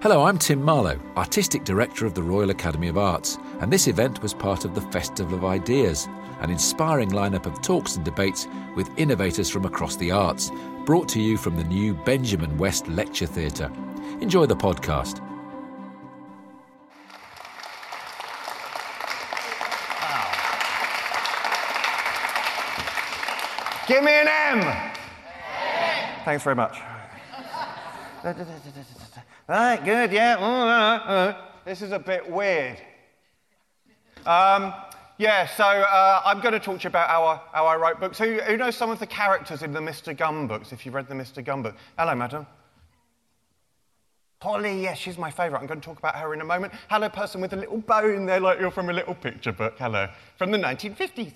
Hello, I'm Tim Marlowe, Artistic Director of the Royal Academy of Arts, and this event was part of the Festival of Ideas, an inspiring lineup of talks and debates with innovators from across the arts, brought to you from the new Benjamin West Lecture Theatre. Enjoy the podcast. Give me an M. Thanks very much. Right, good, yeah. Uh. This is a bit weird. Um, yeah, so uh, I'm going to talk to you about how I, how I wrote books. Who, who knows some of the characters in the Mr. Gum books, if you've read the Mr. Gum book? Hello, madam. Polly, yes, she's my favourite. I'm going to talk about her in a moment. Hello, person with a little bow in there, like you're from a little picture book. Hello. From the 1950s.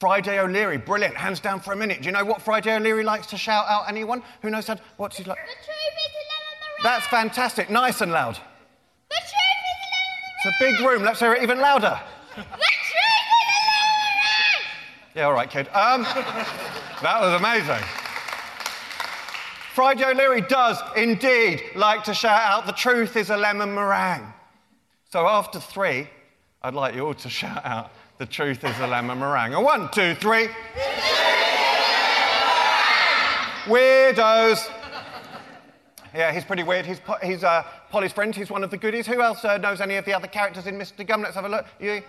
Friday O'Leary, brilliant, hands down for a minute. Do you know what Friday O'Leary likes to shout out? Anyone who knows that? What's he like? The truth is a lemon meringue. That's fantastic, nice and loud. The truth is a lemon meringue. It's a big room, let's hear it even louder. The truth is a lemon meringue. Yeah, all right, kid. Um, that was amazing. Friday O'Leary does indeed like to shout out, the truth is a lemon meringue. So after three, I'd like you all to shout out, the truth is a lemon meringue. A one, two, three. Weirdos. Yeah, he's pretty weird. He's, Po- he's uh, Polly's friend. He's one of the goodies. Who else uh, knows any of the other characters in Mr. Gum? Let's have a look. You?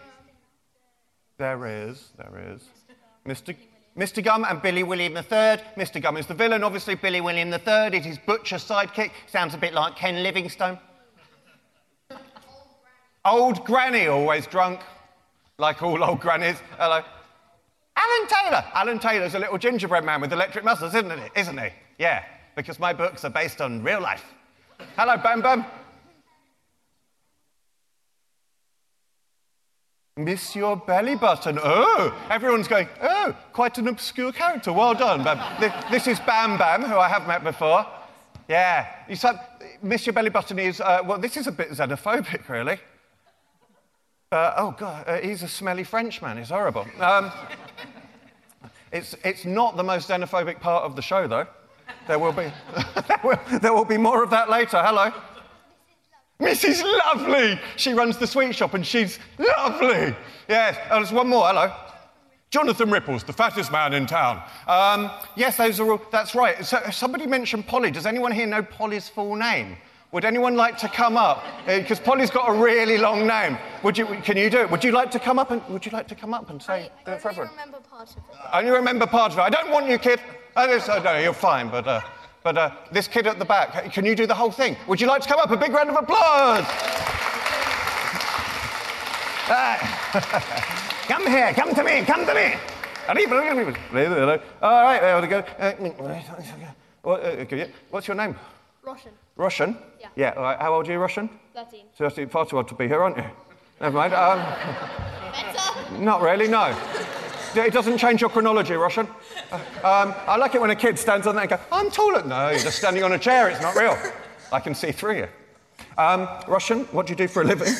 There is. There is. Mr. Mr. Gum and Billy William III. Mr. Gum is the villain, obviously. Billy William III is his butcher sidekick. Sounds a bit like Ken Livingstone. Old Granny, always drunk, like all old grannies. Hello. Alan Taylor. Alan Taylor's a little gingerbread man with electric muscles, isn't he? Isn't he? Yeah, because my books are based on real life. Hello, Bam Bam. Miss your belly button. Oh, everyone's going, oh, quite an obscure character. Well done, Bam. This, this is Bam Bam, who I have met before. Yeah. You said, Miss your belly button is, uh, well, this is a bit xenophobic, really. Uh, oh, God, uh, he's a smelly Frenchman. It's horrible. Um, it's, it's not the most xenophobic part of the show, though. There will be, there, will, there will be more of that later. Hello. Mrs. Lovely. She runs the sweet shop and she's lovely. Yes. Oh, there's one more. Hello. Jonathan Ripples, the fattest man in town. Um, yes, those are all, that's right. So, somebody mentioned Polly. Does anyone here know Polly's full name? Would anyone like to come up? Because Polly's got a really long name. Would you, can you do it? Would you like to come up and, would you like to come up and say do it for everyone? remember part of it. I only remember part of it. I don't want you, kid. Oh, this, oh, no, you're fine, but, uh, but uh, this kid at the back, can you do the whole thing? Would you like to come up? A big round of applause. Come here, come to me, come to me. All right, there we go. Uh, uh, okay, What's your name? Russian. Russian? Yeah. Yeah, all right. How old are you, Russian? 13. So that's far too old to be here, aren't you? Never mind. Um, Better. not really, no. It doesn't change your chronology, Russian. Uh, Um, I like it when a kid stands on there and goes, I'm taller. No, you're just standing on a chair, it's not real. I can see through you. Um, Russian, what do you do for a living?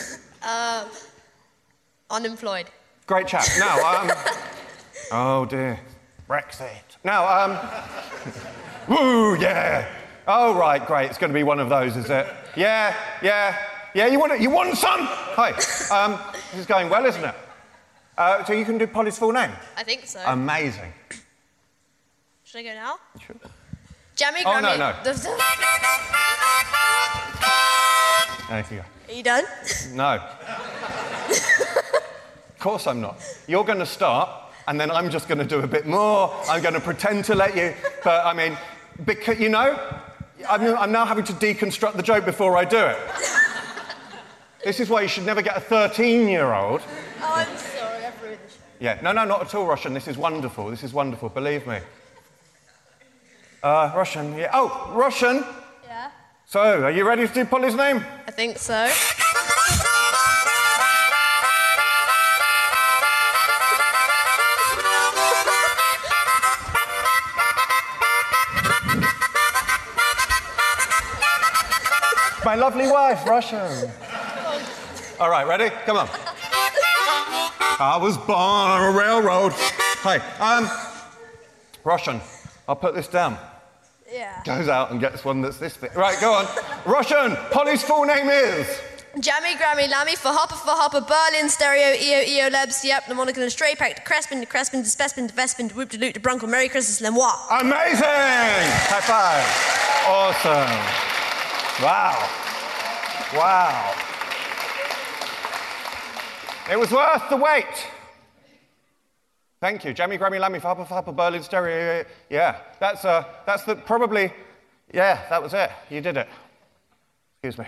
Unemployed. Great chap. Now, um, oh dear, Brexit. Now, um, woo, yeah. Oh, right, great. It's going to be one of those, is it? Yeah, yeah, yeah. You want it? You want some? Hi. Um, this is going well, isn't it? Uh, so you can do Polly's full name. I think so. Amazing. Should I go now? Sure. Jammy Oh, no, Grammy. no. The- the- There you go. Are you done? No. of course I'm not. You're going to start, and then I'm just going to do a bit more. I'm going to pretend to let you. But I mean, because you know, I'm, I'm now having to deconstruct the joke before I do it. This is why you should never get a 13 year old. Oh, I'm sorry. I've ruined the show. Yeah, no, no, not at all, Russian. This is wonderful. This is wonderful, believe me. Uh, Russian, yeah. Oh, Russian. Yeah. So, are you ready to do Polly's name? I think so. My lovely wife, Russian. All right, ready? Come on. I was born on a railroad. Hey, um, Russian, I'll put this down. Yeah. Goes out and gets one that's this big. Right, go on. Russian, Polly's full name is. Jammy, Grammy, Lammy, for Hopper, for Hopper, Berlin, Stereo, EO, EO, Labs, Yep, Mnemonic, and Stray Pack, Crespin, Crespin, Despespin, Vespin, Whoop, de Loot, de Bronco, Merry Christmas, Lemois. Amazing! High five. Awesome. Wow. Wow. It was worth the wait. Thank you. Jammy, Grammy, Lammy, Fappa, Fappa, Berlin, Stereo. Yeah, that's, uh, that's the, probably, yeah, that was it. You did it. Excuse me.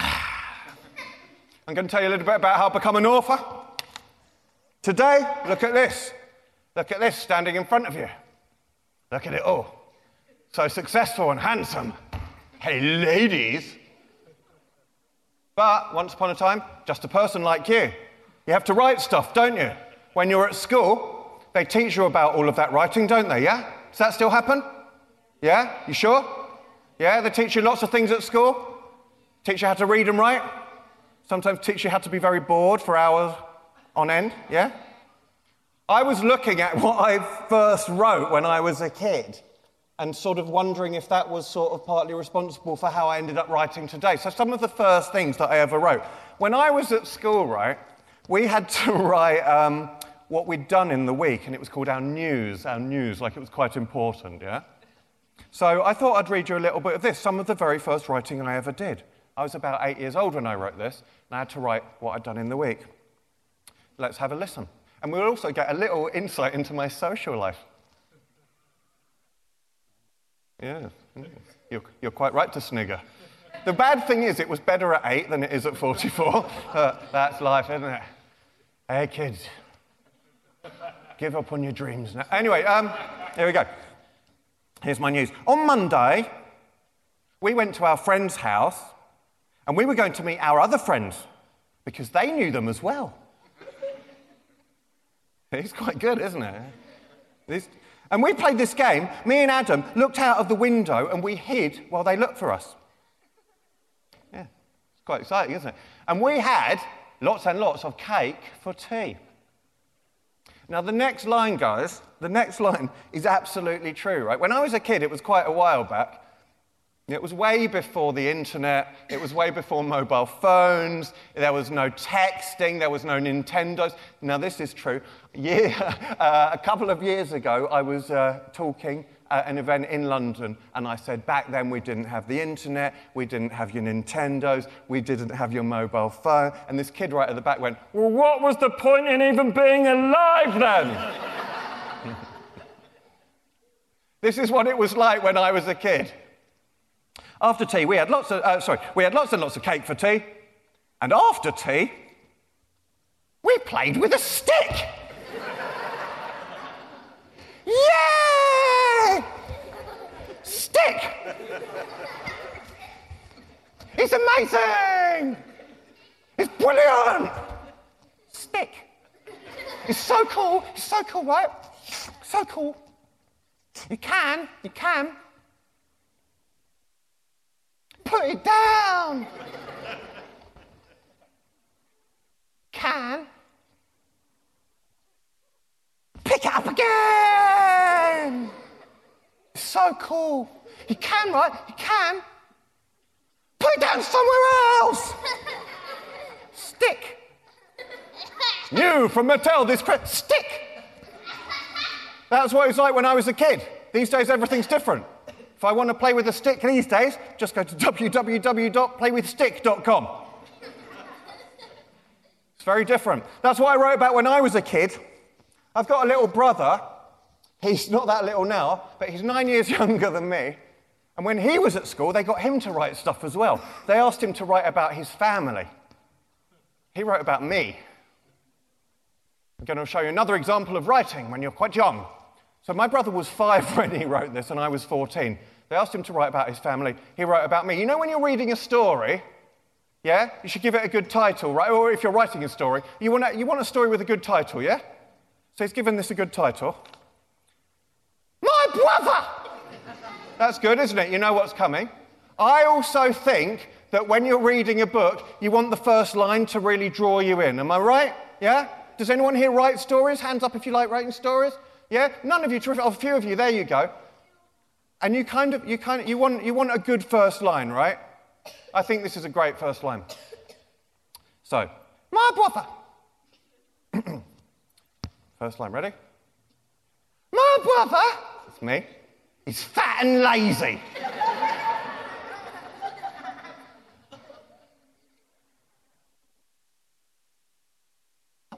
I'm going to tell you a little bit about how to become an author. Today, look at this. Look at this standing in front of you. Look at it all. So successful and handsome. Hey, ladies. But once upon a time, just a person like you. You have to write stuff, don't you? When you're at school, they teach you about all of that writing, don't they? Yeah? Does that still happen? Yeah? You sure? Yeah? They teach you lots of things at school? Teach you how to read and write? Sometimes teach you how to be very bored for hours on end? Yeah? I was looking at what I first wrote when I was a kid and sort of wondering if that was sort of partly responsible for how I ended up writing today. So, some of the first things that I ever wrote. When I was at school, right, we had to write um, what we'd done in the week, and it was called our news, our news, like it was quite important, yeah? So, I thought I'd read you a little bit of this, some of the very first writing I ever did. I was about eight years old when I wrote this, and I had to write what I'd done in the week. Let's have a listen. And we'll also get a little insight into my social life. Yeah, you're, you're quite right to snigger. The bad thing is, it was better at eight than it is at 44. Uh, that's life, isn't it? Hey, kids, give up on your dreams now. Anyway, um, here we go. Here's my news. On Monday, we went to our friend's house and we were going to meet our other friends because they knew them as well. It's quite good, isn't it? This, and we played this game. Me and Adam looked out of the window and we hid while they looked for us. Yeah, it's quite exciting, isn't it? And we had lots and lots of cake for tea. Now, the next line, guys, the next line is absolutely true, right? When I was a kid, it was quite a while back. It was way before the internet. It was way before mobile phones. There was no texting. There was no Nintendos. Now, this is true. Yeah, uh, a couple of years ago, I was uh, talking at an event in London, and I said back then we didn't have the internet, we didn't have your Nintendos, we didn't have your mobile phone. And this kid right at the back went, Well, what was the point in even being alive then? this is what it was like when I was a kid. After tea, we had lots of, uh, sorry, we had lots and lots of cake for tea. And after tea, we played with a stick. Yay! Stick! It's amazing! It's brilliant! Stick. It's so cool. It's so cool, right? So cool. You can, you can Put it down. Can. Pick it up again. So cool. You can, right? You can. Put it down somewhere else. Stick. New from Mattel this. Stick. That's what it was like when I was a kid. These days, everything's different. If I want to play with a stick these days, just go to www.playwithstick.com. It's very different. That's what I wrote about when I was a kid. I've got a little brother. He's not that little now, but he's nine years younger than me. And when he was at school, they got him to write stuff as well. They asked him to write about his family. He wrote about me. I'm going to show you another example of writing when you're quite young. So my brother was five when he wrote this, and I was 14. They asked him to write about his family. He wrote about me. You know, when you're reading a story, yeah, you should give it a good title, right? Or if you're writing a story, you want, a, you want a story with a good title, yeah? So he's given this a good title. My brother! That's good, isn't it? You know what's coming. I also think that when you're reading a book, you want the first line to really draw you in. Am I right? Yeah? Does anyone here write stories? Hands up if you like writing stories. Yeah? None of you terrific. Oh, a few of you, there you go. And you kind of, you kind of, you want, you want a good first line, right? I think this is a great first line. So, my brother. first line, ready? My brother, it's me, he's fat and lazy.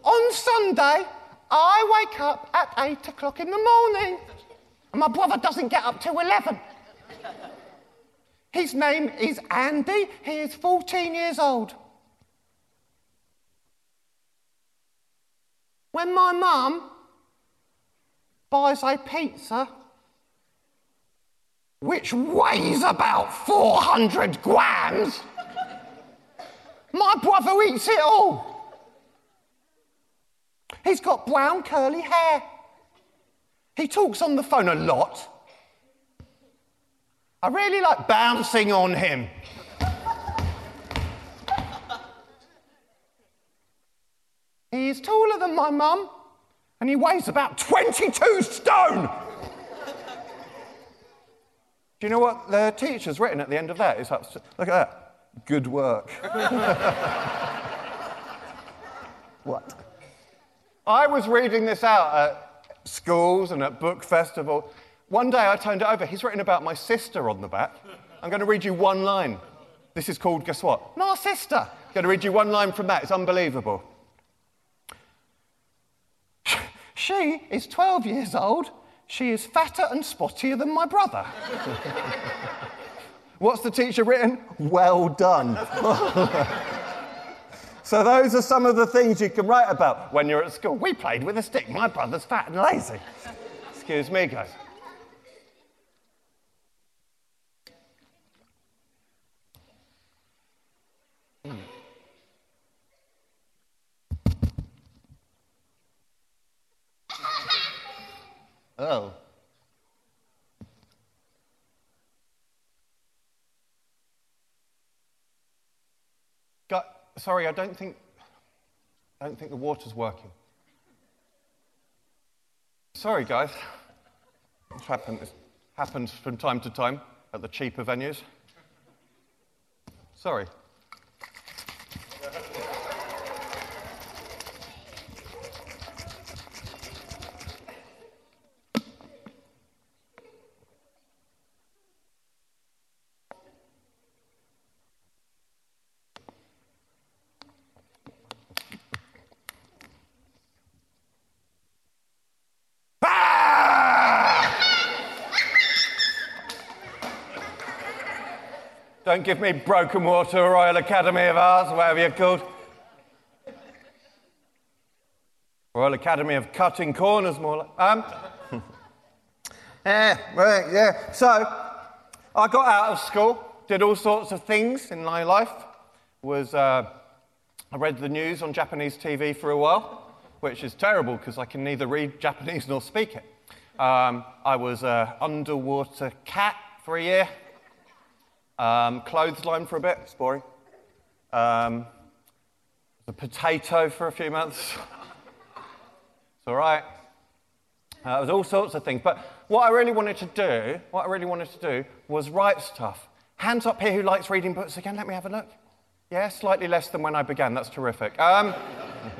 On Sunday, I wake up at 8 o'clock in the morning, and my brother doesn't get up till 11. His name is Andy, he is 14 years old. When my mum buys a pizza, which weighs about 400 grams, my brother eats it all. He's got brown curly hair. He talks on the phone a lot. I really like bouncing on him. He's taller than my mum, and he weighs about 22 stone. Do you know what the teacher's written at the end of that? It's up, look at that. Good work. what? I was reading this out at schools and at book festival. One day I turned it over. He's written about my sister on the back. I'm going to read you one line. This is called, guess what? My sister. I'm going to read you one line from that. It's unbelievable. She is 12 years old. She is fatter and spottier than my brother. What's the teacher written? Well done. so, those are some of the things you can write about when you're at school. We played with a stick. My brother's fat and lazy. Excuse me, guys. Oh. God, sorry, I don't think, I don't think the water's working. Sorry, guys. This happens, happens from time to time at the cheaper venues. Sorry. Don't give me broken water, Royal Academy of Arts, whatever you're called. Royal Academy of Cutting Corners, more like. Um, yeah, right, yeah. So, I got out of school, did all sorts of things in my life. Was uh, I read the news on Japanese TV for a while, which is terrible because I can neither read Japanese nor speak it. Um, I was an underwater cat for a year. Um, clothesline for a bit, it's boring. Um, a potato for a few months. it's all right. Uh, it was all sorts of things. But what I really wanted to do, what I really wanted to do was write stuff. Hands up here who likes reading books again. Let me have a look. Yeah, slightly less than when I began. That's terrific. Um,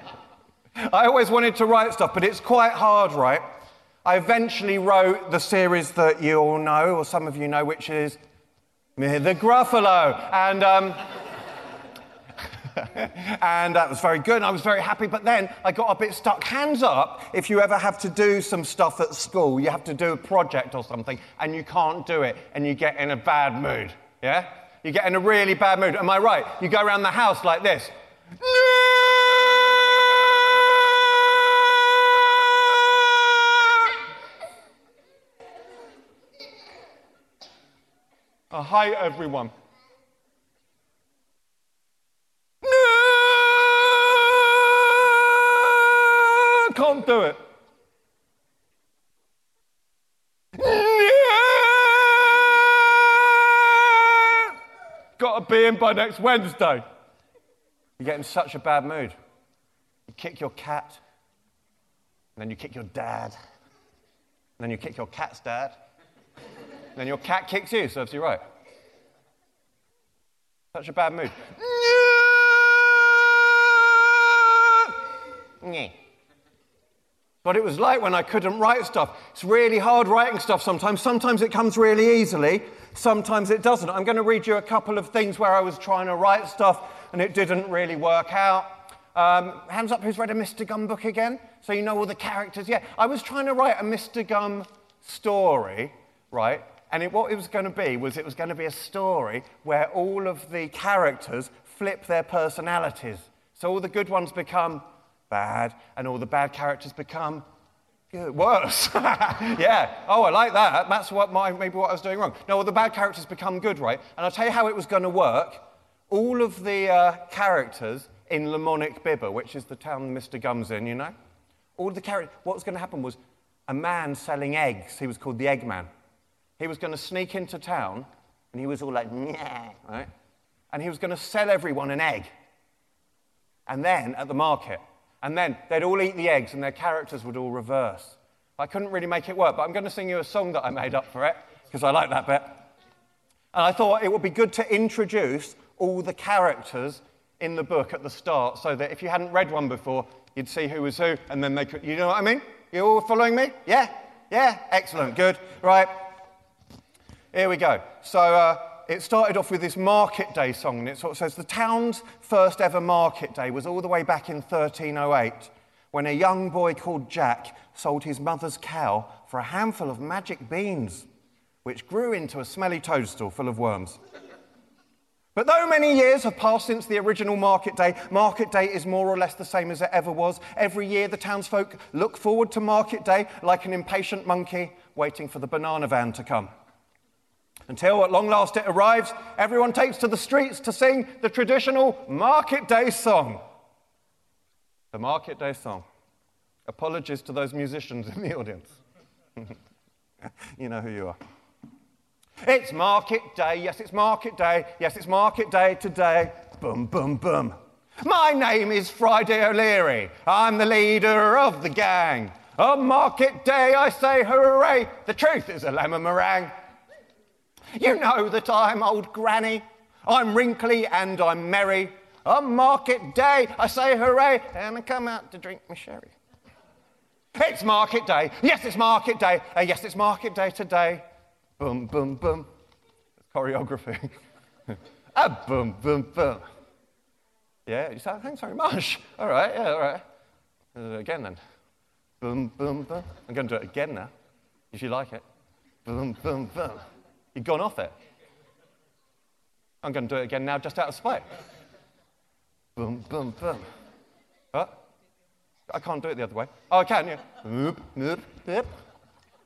I always wanted to write stuff, but it's quite hard, right? I eventually wrote the series that you all know, or some of you know, which is the Gruffalo. And, um, and that was very good, and I was very happy. But then I got a bit stuck. Hands up if you ever have to do some stuff at school, you have to do a project or something, and you can't do it, and you get in a bad mood. Yeah? You get in a really bad mood. Am I right? You go around the house like this. Uh, hi, everyone. No! Can't do it. Got to be in by next Wednesday. You get in such a bad mood. You kick your cat, and then you kick your dad, and then you kick your cat's dad. and then your cat kicks you, serves you right. Such a bad mood. What it was like when I couldn't write stuff. It's really hard writing stuff sometimes. Sometimes it comes really easily, sometimes it doesn't. I'm going to read you a couple of things where I was trying to write stuff and it didn't really work out. Um, hands up who's read a Mr. Gum book again? So you know all the characters. Yeah, I was trying to write a Mr. Gum story, right? And it, what it was going to be was it was going to be a story where all of the characters flip their personalities. So all the good ones become bad, and all the bad characters become good. worse. yeah. Oh, I like that. That's what my, maybe what I was doing wrong. No, all the bad characters become good, right? And I'll tell you how it was going to work. All of the uh, characters in Lamonic Bibber, which is the town Mr. Gum's in, you know, all the characters. What was going to happen was a man selling eggs. He was called the Eggman. He was going to sneak into town, and he was all like, yeah, right? And he was going to sell everyone an egg. And then at the market, and then they'd all eat the eggs and their characters would all reverse. I couldn't really make it work, but I'm going to sing you a song that I made up for it because I like that bit. And I thought it would be good to introduce all the characters in the book at the start so that if you hadn't read one before, you'd see who was who and then they could, you know what I mean? You all following me? Yeah? Yeah? Excellent. Good. Right. Here we go. So, uh, it started off with this market day song, and it sort of says the town's first ever market day was all the way back in 1308 when a young boy called Jack sold his mother's cow for a handful of magic beans, which grew into a smelly toadstool full of worms. But though many years have passed since the original market day, market day is more or less the same as it ever was. Every year, the townsfolk look forward to market day like an impatient monkey waiting for the banana van to come until at long last it arrives, everyone takes to the streets to sing the traditional market day song. The market day song. Apologies to those musicians in the audience. you know who you are. It's market day, yes, it's market day, yes, it's market day today. Boom, boom, boom. My name is Friday O'Leary. I'm the leader of the gang. On market day, I say hooray. The truth is a lemon meringue. You know that I'm old granny. I'm wrinkly and I'm merry. On market day, I say hooray, and I come out to drink my sherry. It's market day. Yes, it's market day. Uh, yes, it's market day today. Boom, boom, boom. choreography. ah, boom, boom, boom. Yeah, you say, thanks very much. All right, yeah, all right. Again then. Boom, boom, boom. I'm going to do it again now, if you like it. Boom, boom, boom. You've gone off it. I'm going to do it again now just out of spite. Boom, boom, boom. What? I can't do it the other way. Oh, I can, yeah. Whoop, whoop, whoop.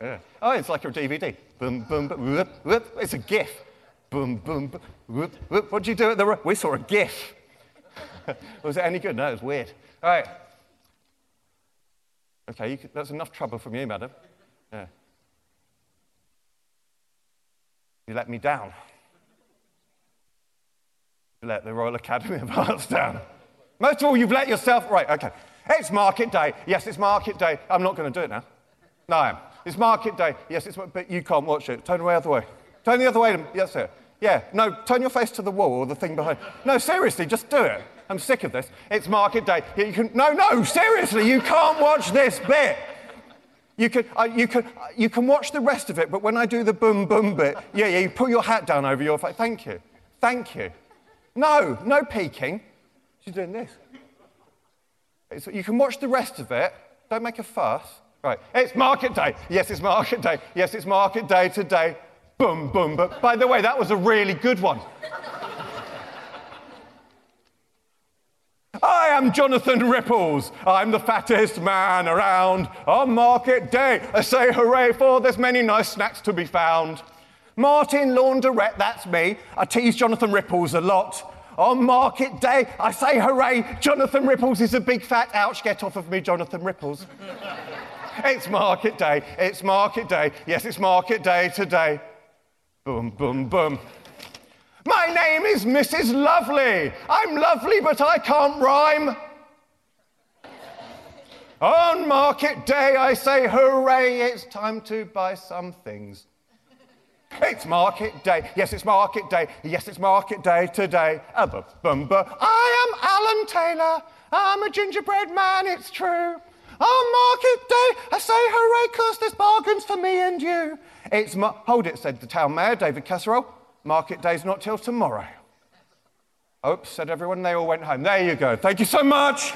Yeah. Oh, it's like a DVD. Boom, boom, boom, whoop. It's a GIF. Boom, boom, boom, whoop. What did you do at the... We saw a GIF. was it any good? No, it was weird. All right. Okay, could, that's enough trouble from you, madam. Yeah. You let me down. You let the Royal Academy of Arts down. Most of all, you've let yourself. Right, okay. It's market day. Yes, it's market day. I'm not going to do it now. No, I am. It's market day. Yes, it's. But you can't watch it. Turn away the other way. Turn the other way. Yes, sir. Yeah. No, turn your face to the wall or the thing behind. No, seriously, just do it. I'm sick of this. It's market day. You can. No, no, seriously, you can't watch this bit. You can, uh, you, can, uh, you can watch the rest of it, but when I do the boom boom bit, yeah, yeah, you put your hat down over your face. Thank you. Thank you. No, no peeking. She's doing this. It's, you can watch the rest of it. Don't make a fuss. Right. It's market day. Yes, it's market day. Yes, it's market day today. Boom, boom, but by the way, that was a really good one. I am Jonathan Ripples. I'm the fattest man around. On market day, I say hooray for there's many nice snacks to be found. Martin Launderette, that's me. I tease Jonathan Ripples a lot. On market day, I say hooray, Jonathan Ripples is a big fat ouch, get off of me, Jonathan Ripples. it's market day, it's market day, yes, it's market day today. Boom, boom, boom. My name is Mrs. Lovely. I'm lovely, but I can't rhyme. On market day, I say hooray, it's time to buy some things. It's market day. Yes, it's market day. Yes, it's market day today. I am Alan Taylor. I'm a gingerbread man, it's true. On market day, I say hooray, cause there's bargains for me and you. It's mar- hold it, said the town mayor, David Casserole. Market day's not till tomorrow. Oops, said everyone. They all went home. There you go. Thank you so much.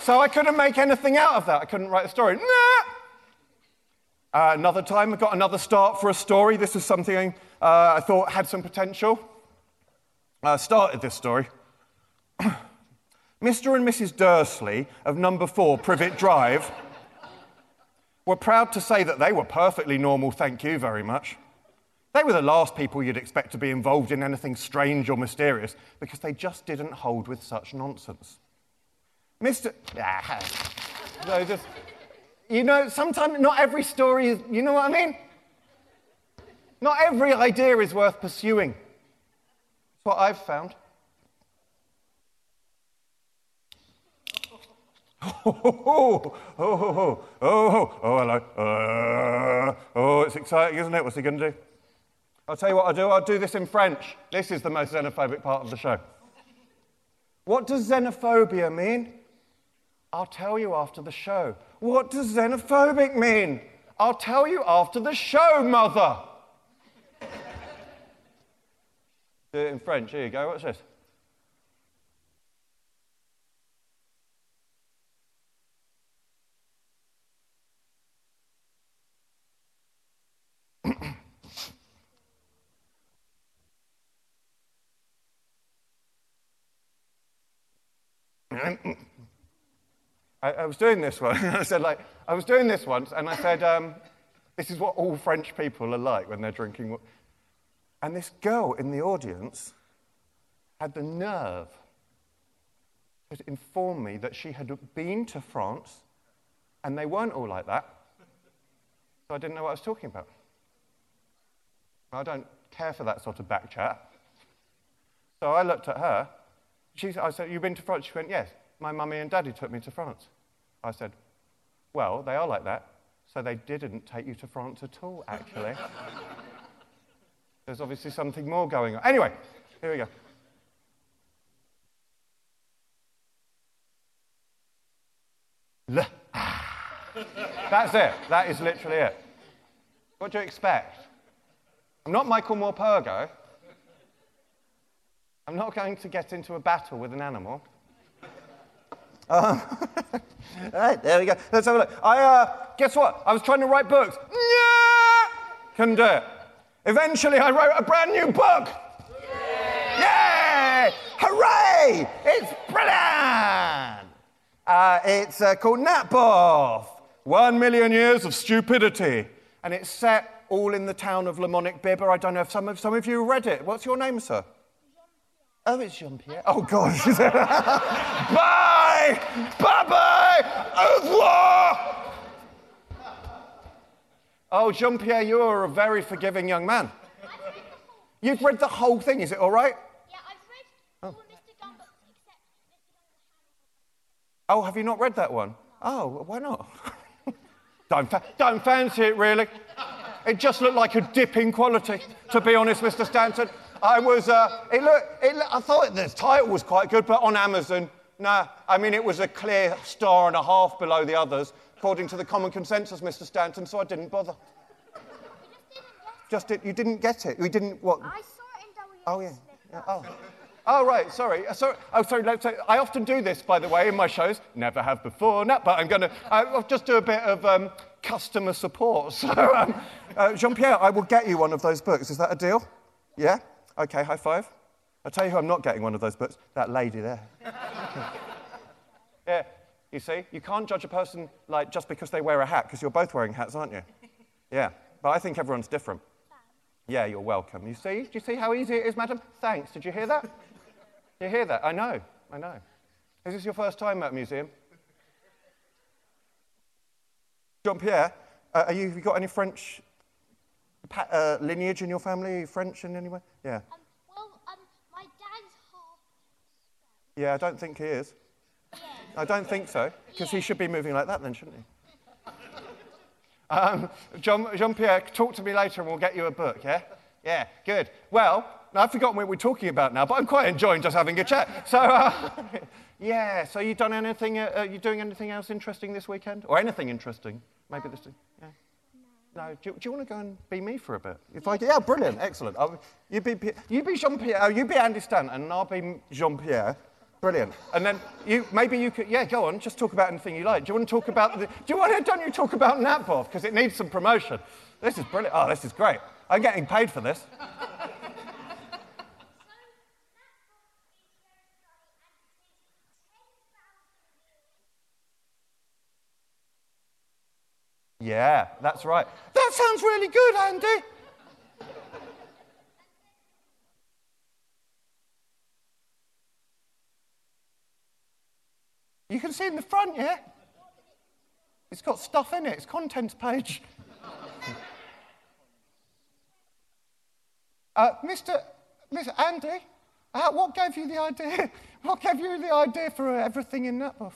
So I couldn't make anything out of that. I couldn't write a story. Nah. Uh, another time, I got another start for a story. This is something uh, I thought had some potential. I started this story. Mr. and Mrs. Dursley of number four Privet Drive were proud to say that they were perfectly normal, thank you very much. They were the last people you'd expect to be involved in anything strange or mysterious because they just didn't hold with such nonsense. Mr. Ah, so just, you know, sometimes not every story is, you know what I mean? Not every idea is worth pursuing. That's what I've found. Oh, oh, oh, oh, oh, oh, hello. Uh, oh, it's exciting, isn't it? What's he going to do? I'll tell you what I'll do. I'll do this in French. This is the most xenophobic part of the show. What does xenophobia mean? I'll tell you after the show. What does xenophobic mean? I'll tell you after the show, mother. do it in French. Here you go. What's this? I, I was doing this one. I said, like, I was doing this once, and I said, um, this is what all French people are like when they're drinking. And this girl in the audience had the nerve to inform me that she had been to France, and they weren't all like that. So I didn't know what I was talking about. I don't care for that sort of back chat. So I looked at her. She, I said, You've been to France? She went, Yes. My mummy and daddy took me to France. I said, Well, they are like that. So they didn't take you to France at all, actually. There's obviously something more going on. Anyway, here we go. That's it. That is literally it. What do you expect? I'm not Michael Morpurgo. I'm not going to get into a battle with an animal. Um, all right, there we go. Let's have a look. I, uh, guess what? I was trying to write books. Yeah! Couldn't do it. Eventually, I wrote a brand new book. Yay! Hooray! It's brilliant! Uh, it's uh, called Natboff One Million Years of Stupidity. And it's set all in the town of Lamonic Bibber. I don't know if some of, some of you read it. What's your name, sir? Oh, it's Jean Pierre. Oh, God. bye! Bye bye! Au revoir! Oh, Jean Pierre, you are a very forgiving young man. You've read the whole thing, is it all right? Yeah, I've read oh. all Mr. Books except Mr. Oh, have you not read that one? Oh, why not? don't, fa- don't fancy it, really. It just looked like a dip in quality, to be honest, Mr. Stanton. I was, uh, it looked, it, look- I thought the title was quite good, but on Amazon, nah. I mean, it was a clear star and a half below the others, according to the common consensus, Mr. Stanton, so I didn't bother. Just did, you didn't get it. We didn't, what? I saw it in. Oh, yeah. yeah. Oh. Oh, right, sorry. Uh, sorry. Oh, sorry. let's say- I often do this, by the way, in my shows. Never have before, no, but I'm going to I'll just do a bit of um, customer support. So, um, uh, Jean Pierre, I will get you one of those books. Is that a deal? Yeah? Okay, high five. I'll tell you who I'm not getting one of those books that lady there. yeah, you see, you can't judge a person like just because they wear a hat, because you're both wearing hats, aren't you? Yeah, but I think everyone's different. Yeah, you're welcome. You see? Do you see how easy it is, madam? Thanks. Did you hear that? Did you hear that? I know. I know. Is this your first time at a museum? Jean Pierre, uh, you, have you got any French pa- uh, lineage in your family? Are you French in any way? Yeah. Um, well, um, my dad's half Yeah, I don't think he is. I don't think so, because he should be moving like that then, shouldn't he? Um, Jean, Jean-Pierre, talk to me later and we'll get you a book, yeah? Yeah, good. Well, now I've forgotten what we're talking about now, but I'm quite enjoying just having a chat. So, uh, yeah, so you done anything, uh, are you doing anything else interesting this weekend? Or anything interesting? Maybe this, yeah? No, do, do you want to go and be me for a bit? If I, yeah, brilliant, excellent. I'll, you be, you be Jean-Pierre, oh, you be Andy Stanton, and I'll be Jean-Pierre. Brilliant. And then you, maybe you could, yeah, go on, just talk about anything you like. Do you want to talk about, the, do you want to, don't you talk about Natboff? Because it needs some promotion. This is brilliant. Oh, this is great. I'm getting paid for this. Yeah, that's right. That sounds really good, Andy. You can see in the front, yeah? It's got stuff in it. It's contents page. uh, Mr. Mr. Andy, uh, what gave you the idea? What gave you the idea for everything in Natboff?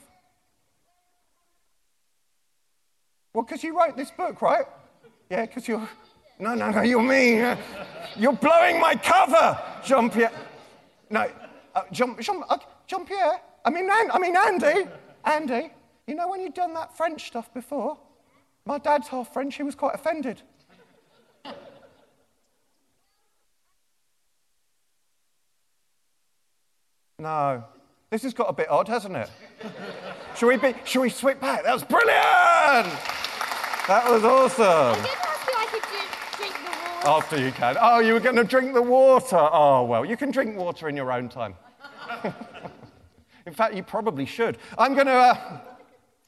Well, because you wrote this book, right? Yeah, because you're. No, no, no, you're me. You're blowing my cover, Jean Pierre. No, uh, Jean, Jean, uh, Jean Pierre. I mean, An- I mean, Andy. Andy, you know when you've done that French stuff before? My dad's half French, he was quite offended. No. This has got a bit odd, hasn't it? should, we be, shall we switch back? That was brilliant! That was awesome. I did ask you I drink. After you can. Oh, you were going to drink the water. Oh, well, you can drink water in your own time. in fact, you probably should. I'm going to, uh,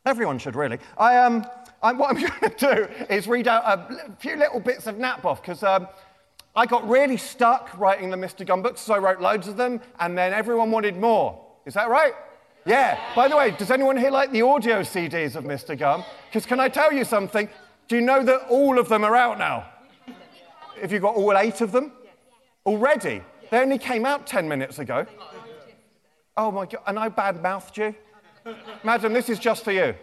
everyone should really. I, um, I'm, what I'm going to do is read out a few little bits of Natboff because um, I got really stuck writing the Mr. Gum books, so I wrote loads of them, and then everyone wanted more. Is that right? Yeah. By the way, does anyone here like the audio CDs of Mr. Gum? Because can I tell you something? Do you know that all of them are out now? Have you got all eight of them? Already? They only came out 10 minutes ago. Oh my God, and I bad mouthed you? Madam, this is just for you.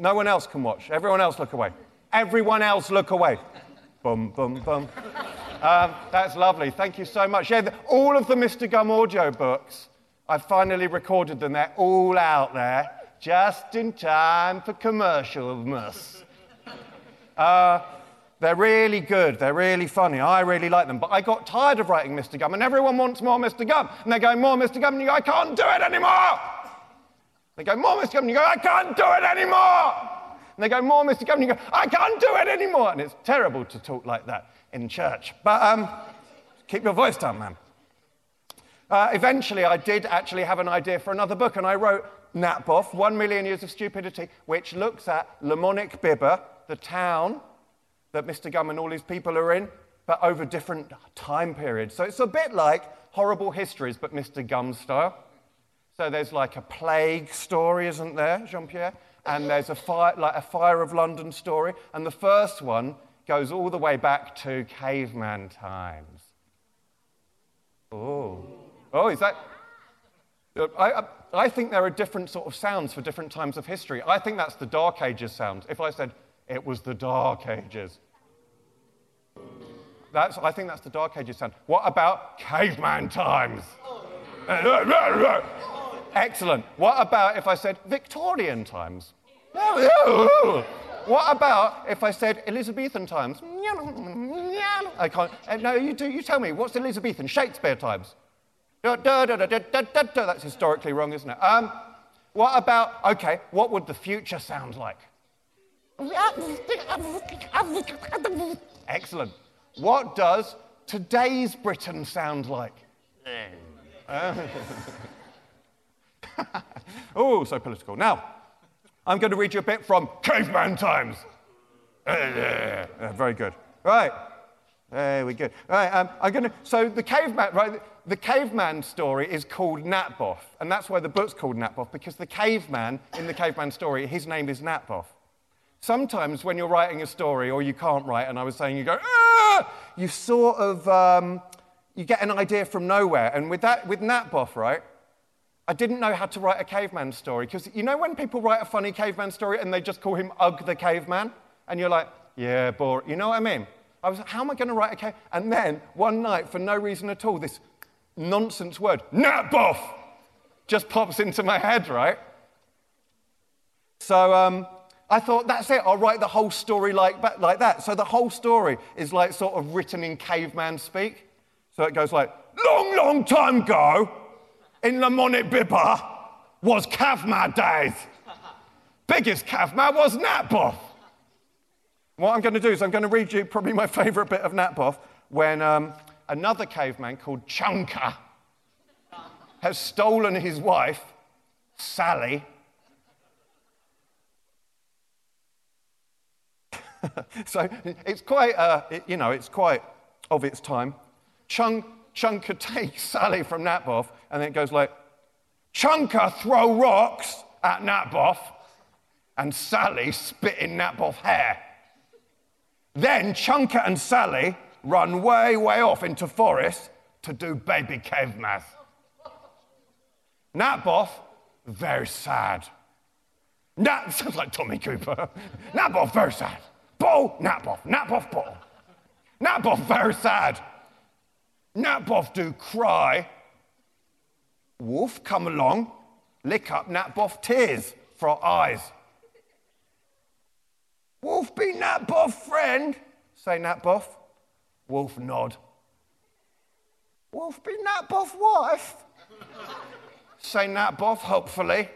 No one else can watch. Everyone else look away. Everyone else look away. Boom, boom, boom. Um, that's lovely. Thank you so much. Yeah, the, all of the Mr. Gum audio books, I've finally recorded them. They're all out there, just in time for commercialness. Uh, they're really good. They're really funny. I really like them. But I got tired of writing Mr. Gum, and everyone wants more Mr. Gum. And they're going, more Mr. Gum, and you go, I can't do it anymore. They go, more Mr. Gum, and you go, I can't do it anymore. And they go, more Mr. Gum, and you go, I can't do it anymore. And it's terrible to talk like that in church. But um, keep your voice down, man. Uh, eventually, I did actually have an idea for another book, and I wrote Natboff, One Million Years of Stupidity, which looks at Lamonic Bibber, the town that Mr. Gum and all his people are in, but over different time periods. So it's a bit like Horrible Histories, but Mr. Gum style. So there's like a plague story, isn't there, Jean Pierre? And there's a fire, like a fire of London story. And the first one goes all the way back to caveman times. Oh. Oh, is that? I, I, think there are different sort of sounds for different times of history. I think that's the Dark Ages sound. If I said it was the Dark Ages, that's, I think that's the Dark Ages sound. What about caveman times? Excellent. What about if I said Victorian times? What about if I said Elizabethan times? I can't. No, you do. You tell me. What's Elizabethan? Shakespeare times. That's historically wrong, isn't it? Um, what about? Okay, what would the future sound like? Excellent. What does today's Britain sound like? oh, so political. Now, I'm going to read you a bit from Caveman Times. Very good. Right. There we go. Right. Um, I'm to. So the caveman, right? The caveman story is called Natboff, and that's why the book's called Natboff because the caveman in the caveman story, his name is Natboff. Sometimes when you're writing a story or you can't write, and I was saying you go, ah! you sort of um, you get an idea from nowhere, and with that with Natboff, right? I didn't know how to write a caveman story because you know when people write a funny caveman story and they just call him Ugg the caveman? And you're like, yeah, boring. You know what I mean? I was like, how am I going to write a? And then one night, for no reason at all, this nonsense word, Natboff, just pops into my head, right? So um, I thought, that's it, I'll write the whole story like, like that. So the whole story is like sort of written in caveman speak. So it goes like, long, long time ago, in Lamonet Bibber was Cavmar days. Biggest Cavmar was Natboff. What I'm going to do is I'm going to read you probably my favourite bit of Natboff when um, another caveman called Chunka has stolen his wife, Sally. so it's quite, uh, it, you know, it's quite of its time. Chunk, Chunka takes Sally from Natboff, and then it goes like, Chunka throw rocks at Natboff, and Sally spit in Natboff's hair. Then Chunka and Sally run way, way off into forest to do baby cave math. Natboff, very sad. Nat, sounds like Tommy Cooper. Natboff, very sad. Bull, Natboff, Natboff, bull. Natboff, very sad. Natboff do cry. Wolf come along, lick up Natboff tears for eyes. Wolf be Natboff friend, say Natboff. Wolf nod. Wolf be Natboff wife, say Natboff hopefully.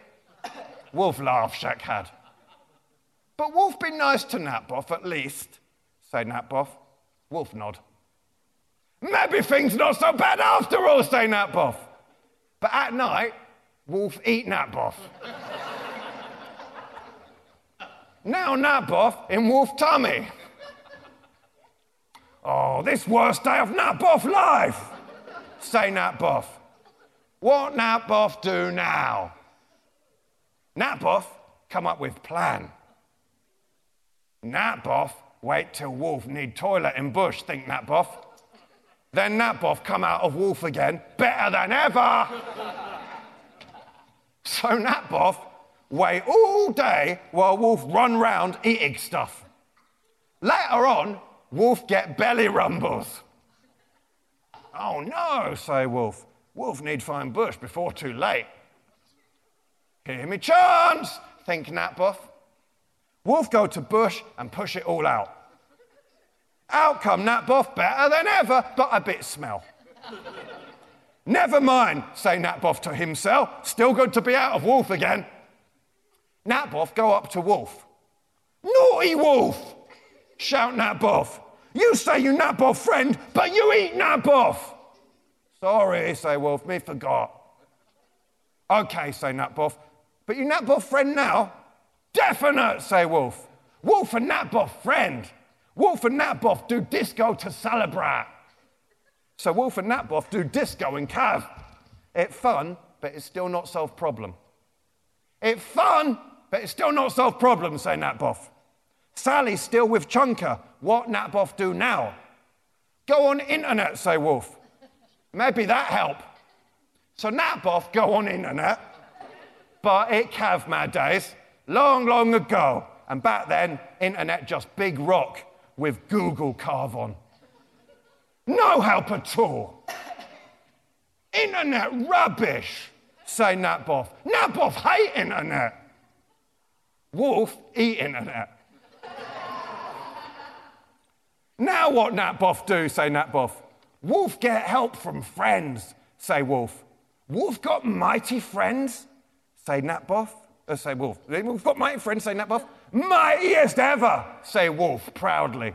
Wolf laugh, Shack had. But Wolf be nice to Natboff at least, say Natboff. Wolf nod. Maybe things not so bad after all, say Natboff. But at night, Wolf eat Natboff. Now Natboff in Wolf tummy. Oh, this worst day of Natboff life, say Natboff. What Natboff do now? Natboff come up with plan. Natboff wait till Wolf need toilet in bush, think Natboff. Then Natboff come out of Wolf again, better than ever. so Natboff wait all day while Wolf run round eating stuff. Later on, Wolf get belly rumbles. Oh no, say Wolf. Wolf need find bush before too late. Hear me chance, think Natboff. Wolf go to bush and push it all out. Outcome, Natboff, better than ever, but a bit smell. Never mind, say Natboff to himself. Still good to be out of Wolf again. Natboff go up to Wolf. Naughty Wolf! Shout Natboff. You say you Natboff friend, but you eat Natboff. Sorry, say Wolf, me forgot. Okay, say Natboff. But you Natboff friend now? Definite, say Wolf. Wolf and Natboff friend. Wolf and Natboff do disco to celebrate. So Wolf and Natboff do disco in Cav. It's fun, but it's still not solve problem. It's fun, but it's still not solve problem, say Natboff. Sally's still with Chunka. What Natboff do now? Go on internet, say Wolf. Maybe that help. So Natboff go on internet, but it Cav mad days, long, long ago. And back then, internet just big rock with Google carve on. No help at all. Internet rubbish, say Natboff. Natboff hate internet. Wolf eat internet. now what Natboff do, say Natboff. Wolf get help from friends, say Wolf. Wolf got mighty friends, say Natboff. Uh, say Wolf. Wolf got mighty friends, say Natboff. Mightiest ever, say Wolf proudly.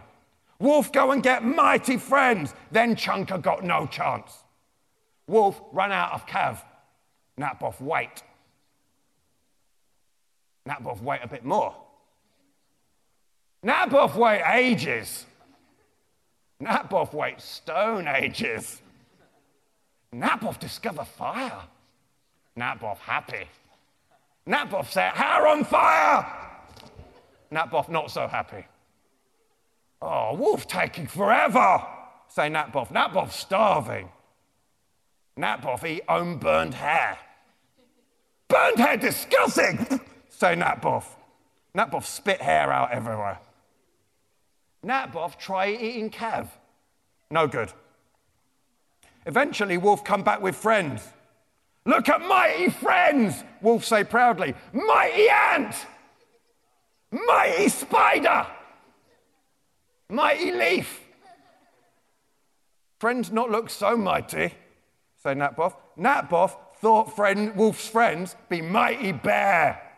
Wolf go and get mighty friends. Then Chunka got no chance. Wolf run out of Cav. Natboff wait. Natboff wait a bit more. Natboff wait ages. Natboff wait stone ages. Natboff discover fire. Natboff happy. Natboff set hair on fire. Natboff not so happy. Oh, Wolf taking forever, say Natboff. Natboff starving. Natboff eat own burned hair. Burned hair, disgusting! Say Natboff. Natboff spit hair out everywhere. Natboff try eating Cav. No good. Eventually, Wolf come back with friends. Look at mighty friends, Wolf say proudly. Mighty ant! Mighty spider! Mighty leaf! Friends not look so mighty, say Natboff. Natboff thought friend, Wolf's friends be mighty bear,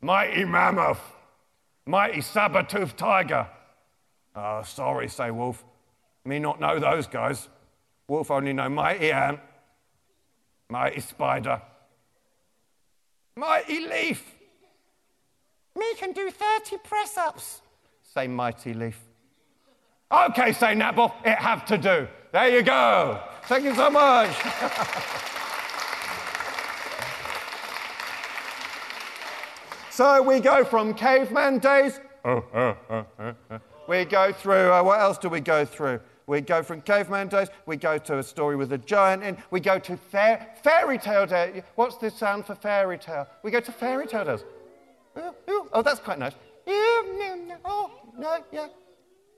mighty mammoth, mighty saber-toothed tiger. Oh, sorry, say Wolf. Me not know those guys. Wolf only know mighty ant, mighty spider, mighty leaf. Me can do 30 press ups, say mighty leaf. Okay, say Natboff, it have to do. There you go. Thank you so much. so we go from caveman days. we go through, uh, what else do we go through? We go from caveman days, we go to a story with a giant in, we go to fair, fairy tale day. What's the sound for fairy tale? We go to fairy tale days. Oh, that's quite nice. Oh, no, yeah.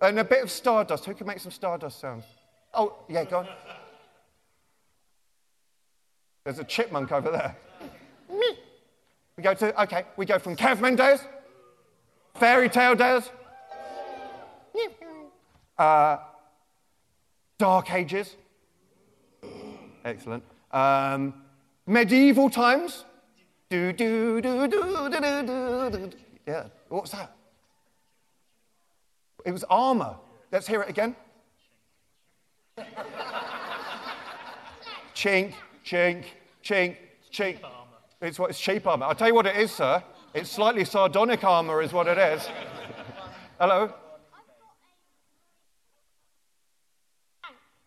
And a bit of stardust. Who can make some stardust sounds? Oh, yeah, go on. There's a chipmunk over there. We go to, okay, we go from caveman days, fairy tale days, uh, dark ages. Excellent. Um, medieval times. Do, do, do, do, do, do, do, do. Yeah, what's that? It was armor. Let's hear it again. chink, chink, chink, chink. It's it's cheap armor. I'll tell you what it is, sir. It's slightly sardonic armor, is what it is. Hello.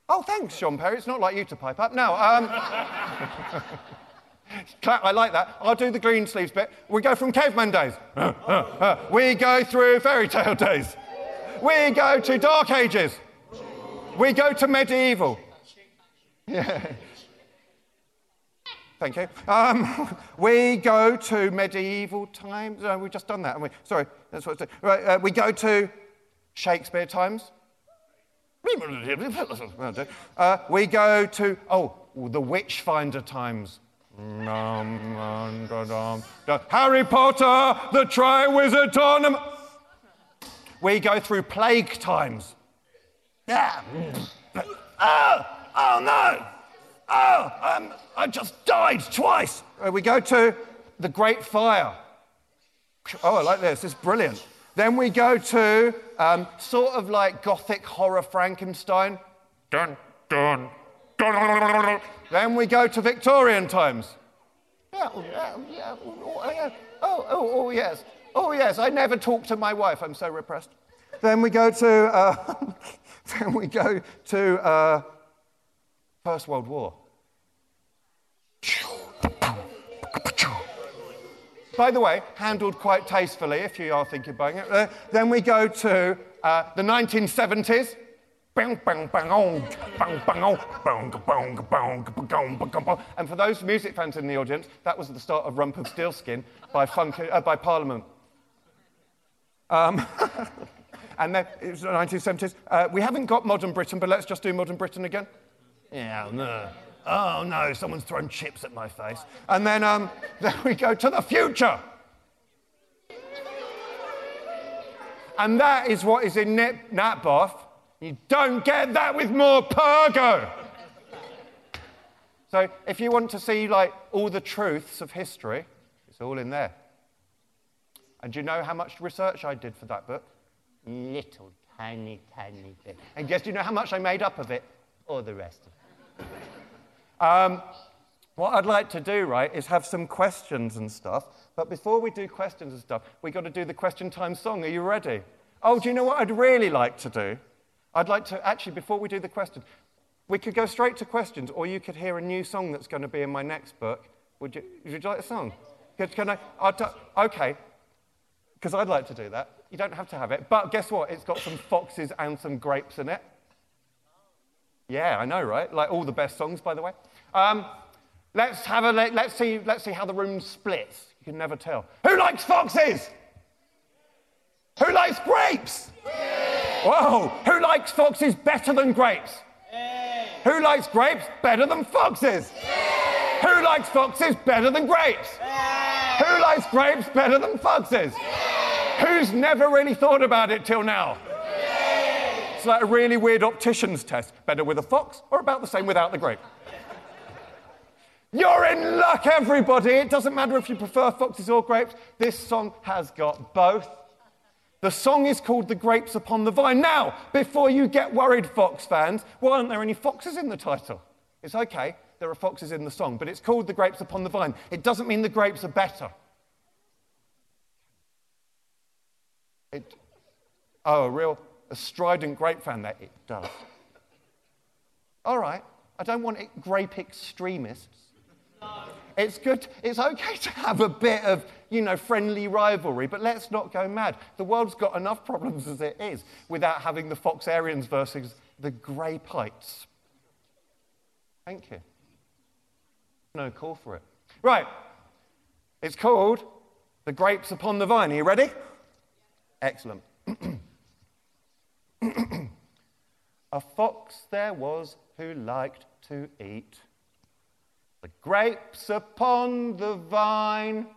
Oh, thanks, Sean Perry. It's not like you to pipe up. Now, um, I like that. I'll do the green sleeves bit. We go from caveman days. we go through fairy tale days. We go to dark ages. We go to medieval. Yeah. Thank you. Um, we go to medieval times. No, we've just done that, we? Sorry, that's what it's right, uh, We go to Shakespeare times. Uh, we go to, oh, the Witchfinder times. Harry Potter, the Triwizard Tournament. We go through plague times. Yeah. Oh, oh no. Oh, um, I just died twice. Uh, we go to the Great Fire. Oh, I like this. It's brilliant. Then we go to um, sort of like gothic horror Frankenstein. Dun, dun, dun. Then we go to Victorian times. Yeah, oh, yeah, yeah, oh, yeah. Oh, oh, oh, yes. Oh, yes. I never talk to my wife. I'm so repressed. Then we go to, uh, then we go to uh, First World War. By the way, handled quite tastefully if you are thinking buying it. Uh, then we go to uh, the 1970s. And for those music fans in the audience, that was the start of Rumpofsteelskin by, Funk, uh, by Parliament. Um, and then it was the 1970s. Uh, we haven't got modern Britain, but let's just do modern Britain again. Yeah, no. Oh no, someone's thrown chips at my face. And then, um, then we go to the future. And that is what is in Nip, Natboff. You don't get that with Morpurgo. So if you want to see like all the truths of history, it's all in there. And do you know how much research I did for that book? Little tiny, tiny bit. And guess do you know how much I made up of it? Or the rest of it. Um, what I'd like to do, right, is have some questions and stuff. But before we do questions and stuff, we've got to do the question time song. Are you ready? Oh, do you know what I'd really like to do? I'd like to, actually, before we do the question, we could go straight to questions, or you could hear a new song that's going to be in my next book. Would you, would you like a song? Can I? I'll t- okay, because I'd like to do that. You don't have to have it. But guess what? It's got some foxes and some grapes in it. Yeah, I know, right? Like all the best songs, by the way. Um, Let's have a let, let's see let's see how the room splits. You can never tell. Who likes foxes? Who likes grapes? Whoa! Who likes foxes better than grapes? Who likes grapes better than foxes? Who likes foxes better than grapes? Who likes grapes better than foxes? Who's never really thought about it till now? It's like a really weird optician's test. Better with a fox or about the same without the grape? You're in luck, everybody. It doesn't matter if you prefer foxes or grapes. This song has got both. The song is called The Grapes Upon the Vine. Now, before you get worried, Fox fans, why aren't there any foxes in the title? It's okay, there are foxes in the song, but it's called The Grapes Upon the Vine. It doesn't mean the grapes are better. It, oh, a real a strident grape fan that it does. All right, I don't want it, grape extremists. It's good, it's okay to have a bit of, you know, friendly rivalry, but let's not go mad. The world's got enough problems as it is without having the Foxarians versus the Grapites. Thank you. No call for it. Right, it's called The Grapes Upon the Vine. Are you ready? Excellent. a fox there was who liked to eat the grapes upon the vine.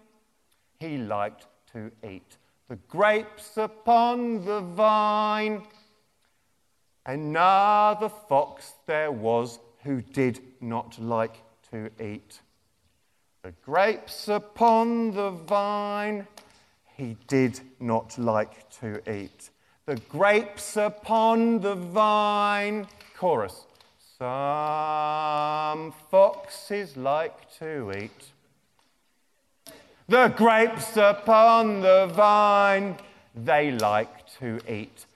He liked to eat the grapes upon the vine. Another fox there was who did not like to eat the grapes upon the vine he did not like to eat. The grapes upon the vine. Chorus. Some foxes like to eat the grapes upon the vine. They like to eat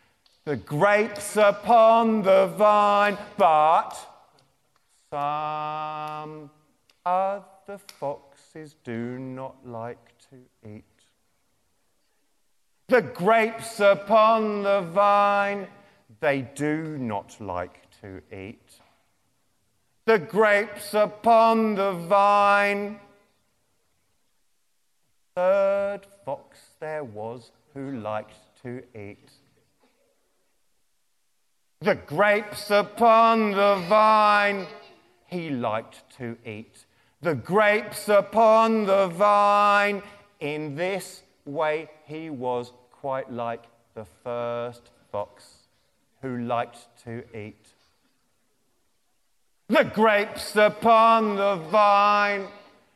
the grapes upon the vine, but some other foxes do not like to eat the grapes upon the vine, they do not like to eat. The grapes upon the vine. Third fox there was who liked to eat. The grapes upon the vine, he liked to eat. The grapes upon the vine, in this way he was quite like the first fox who liked to eat. The grapes upon the vine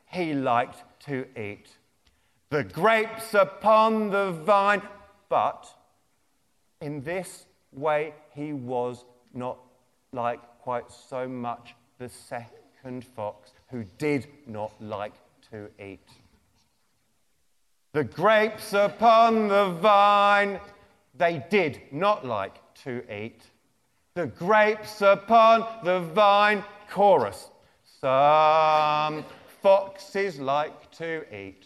he liked to eat. The grapes upon the vine, but in this way he was not like quite so much the second fox who did not like to eat. The grapes upon the vine they did not like to eat. The grapes upon the vine, chorus. Some foxes like to eat.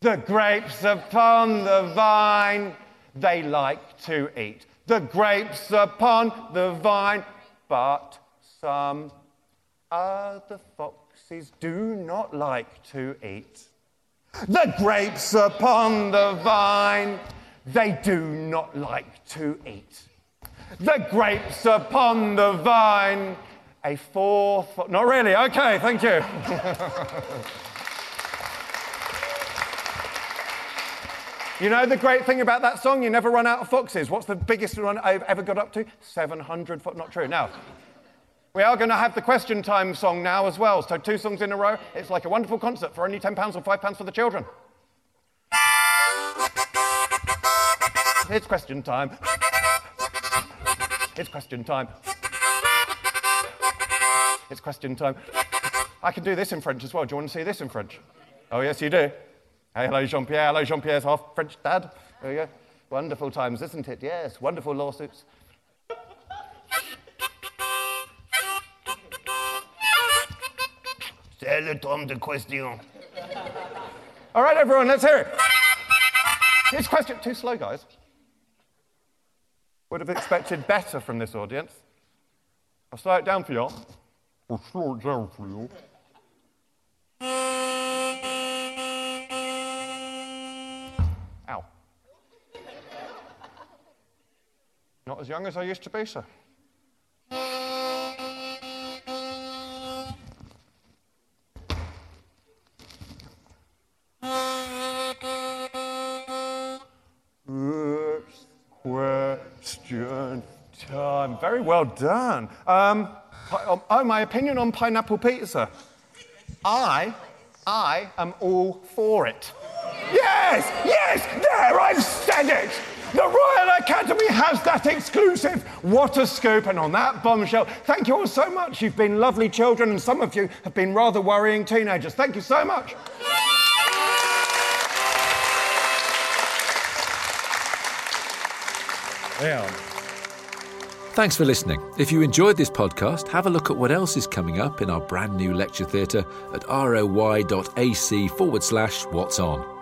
The grapes upon the vine, they like to eat. The grapes upon the vine, but some other foxes do not like to eat. The grapes upon the vine, they do not like to eat. The grapes upon the vine, a fourth. Not really, okay, thank you. you know the great thing about that song? You never run out of foxes. What's the biggest one I've ever got up to? 700 foot. Not true. Now, we are going to have the question time song now as well. So, two songs in a row. It's like a wonderful concert for only £10 or £5 for the children. It's question time. It's question time. It's question time. I can do this in French as well. Do you want to see this in French? Oh, yes, you do. Hey, hello, Jean Pierre. Hello, Jean Pierre's half French dad. There you go. Wonderful times, isn't it? Yes, wonderful lawsuits. C'est le temps de question. All right, everyone, let's hear it. It's question. Too slow, guys. Would have expected better from this audience. I'll slow it down for you. I'll slow it down for you. Ow. Not as young as I used to be, sir. Very well done. Um, oh, oh, my opinion on pineapple pizza. I, I am all for it. Yes, yes, there, I've said it. The Royal Academy has that exclusive. What a scoop. And on that bombshell, thank you all so much. You've been lovely children, and some of you have been rather worrying teenagers. Thank you so much. Yeah. Thanks for listening. If you enjoyed this podcast, have a look at what else is coming up in our brand new lecture theatre at roy.ac forward slash what's on.